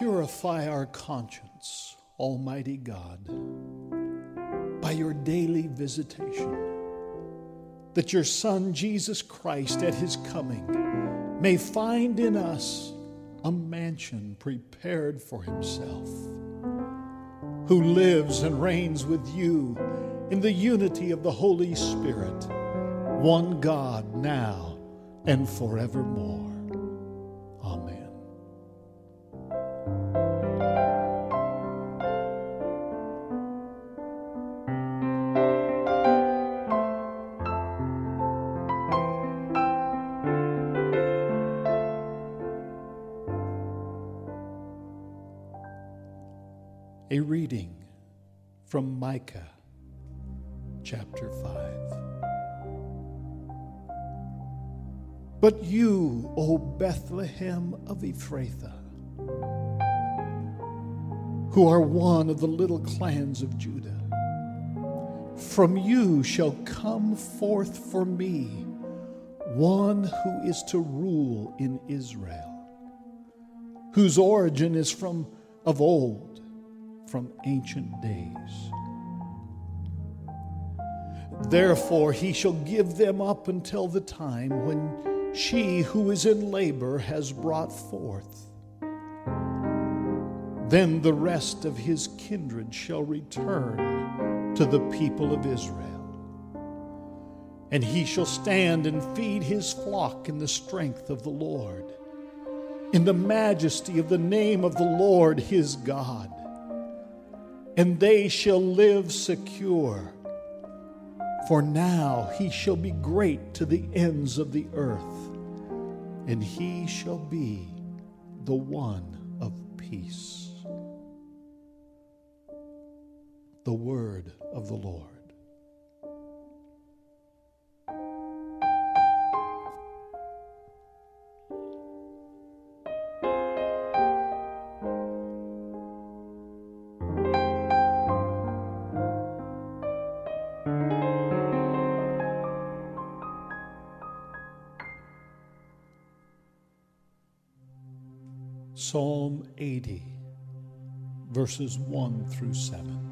Purify our conscience, Almighty God, by your daily visitation, that your Son, Jesus Christ, at his coming, may find in us a mansion prepared for himself, who lives and reigns with you in the unity of the Holy Spirit, one God now and forevermore. A reading from Micah chapter 5. But you, O Bethlehem of Ephrathah, who are one of the little clans of Judah, from you shall come forth for me one who is to rule in Israel, whose origin is from of old from ancient days. Therefore, he shall give them up until the time when she who is in labor has brought forth. Then the rest of his kindred shall return to the people of Israel. And he shall stand and feed his flock in the strength of the Lord, in the majesty of the name of the Lord his God and they shall live secure. For now he shall be great to the ends of the earth, and he shall be the one of peace. The word of the Lord. Psalm 80, verses 1 through 7.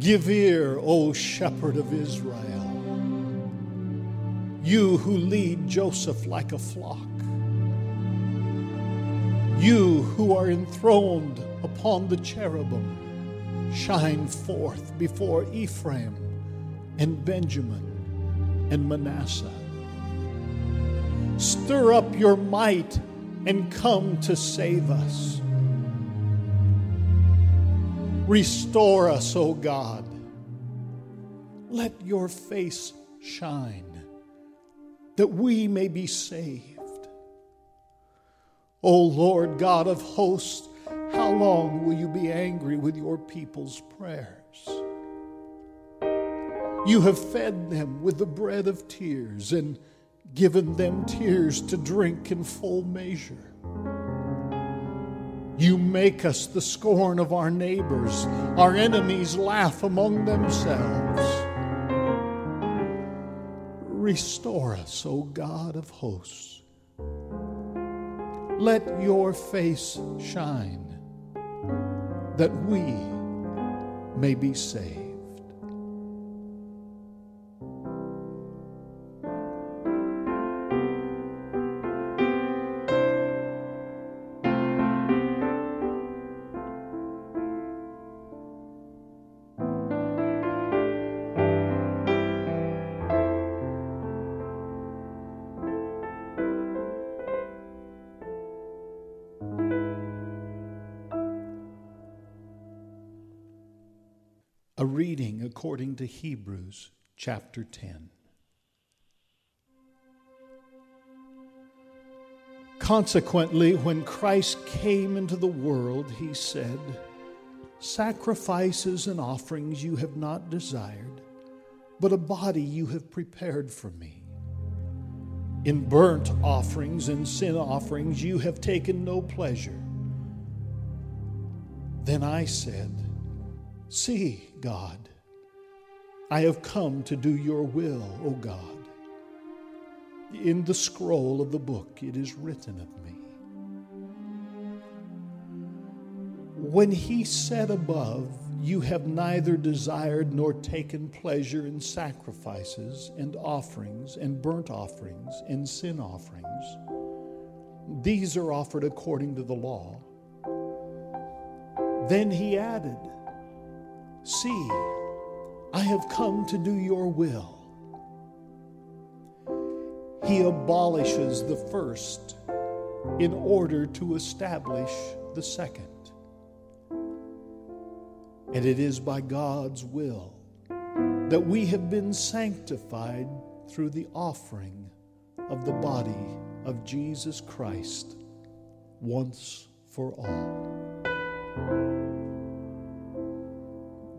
Give ear, O shepherd of Israel, you who lead Joseph like a flock, you who are enthroned upon the cherubim, shine forth before Ephraim and Benjamin and Manasseh. Stir up your might and come to save us. Restore us, O God. Let your face shine that we may be saved. O Lord God of hosts, how long will you be angry with your people's prayers? You have fed them with the bread of tears and given them tears to drink in full measure. You make us the scorn of our neighbors. Our enemies laugh among themselves. Restore us, O God of hosts. Let your face shine that we may be saved. A reading according to Hebrews chapter 10. Consequently, when Christ came into the world, he said, Sacrifices and offerings you have not desired, but a body you have prepared for me. In burnt offerings and sin offerings you have taken no pleasure. Then I said, See, God, I have come to do your will, O God. in the scroll of the book it is written of me. When he said above, You have neither desired nor taken pleasure in sacrifices and offerings and burnt offerings and sin offerings, these are offered according to the law. Then he added, See, I have come to do your will. He abolishes the first in order to establish the second. And it is by God's will that we have been sanctified through the offering of the body of Jesus Christ once for all.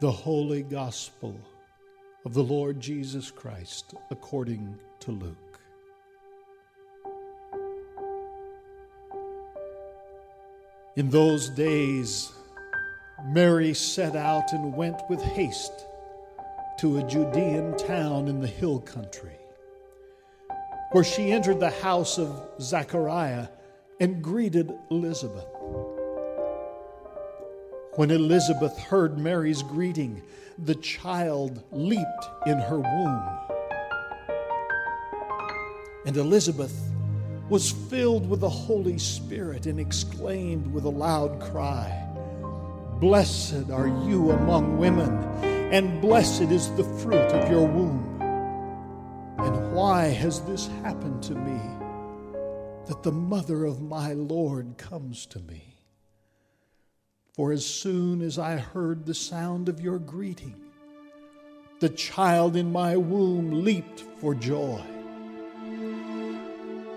The holy gospel of the Lord Jesus Christ according to Luke. In those days, Mary set out and went with haste to a Judean town in the hill country, where she entered the house of Zechariah and greeted Elizabeth. When Elizabeth heard Mary's greeting, the child leaped in her womb. And Elizabeth was filled with the Holy Spirit and exclaimed with a loud cry, Blessed are you among women, and blessed is the fruit of your womb. And why has this happened to me, that the mother of my Lord comes to me? For as soon as I heard the sound of your greeting, the child in my womb leaped for joy.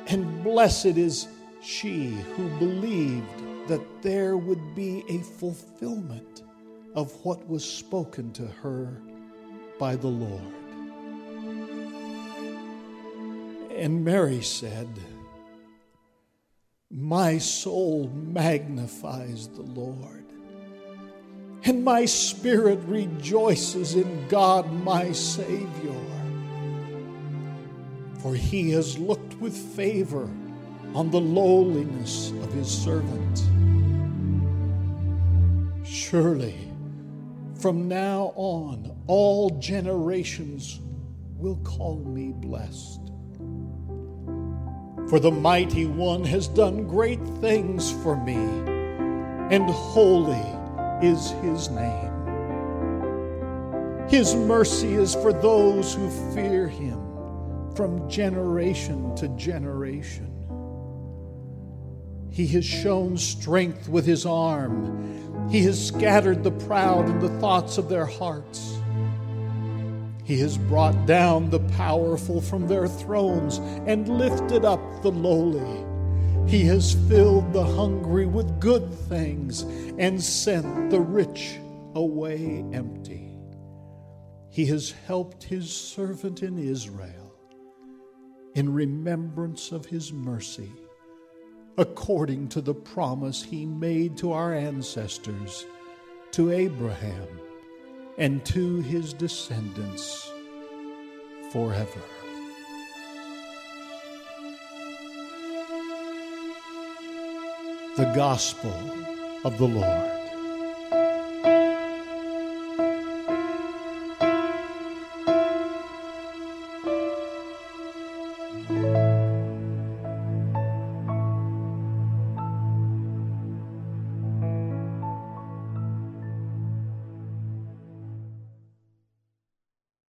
And blessed is she who believed that there would be a fulfillment of what was spoken to her by the Lord. And Mary said, My soul magnifies the Lord and my spirit rejoices in God my Savior. For he has looked with favor on the lowliness of his servant. Surely, from now on, all generations will call me blessed. For the mighty one has done great things for me, and holy is his name. His mercy is for those who fear him from generation to generation. He has shown strength with his arm. He has scattered the proud in the thoughts of their hearts. He has brought down the powerful from their thrones and lifted up the lowly. He has filled the hungry with good things and sent the rich away empty. He has helped his servant in Israel in remembrance of his mercy, according to the promise he made to our ancestors, to Abraham, and to his descendants forever. the gospel of the Lord.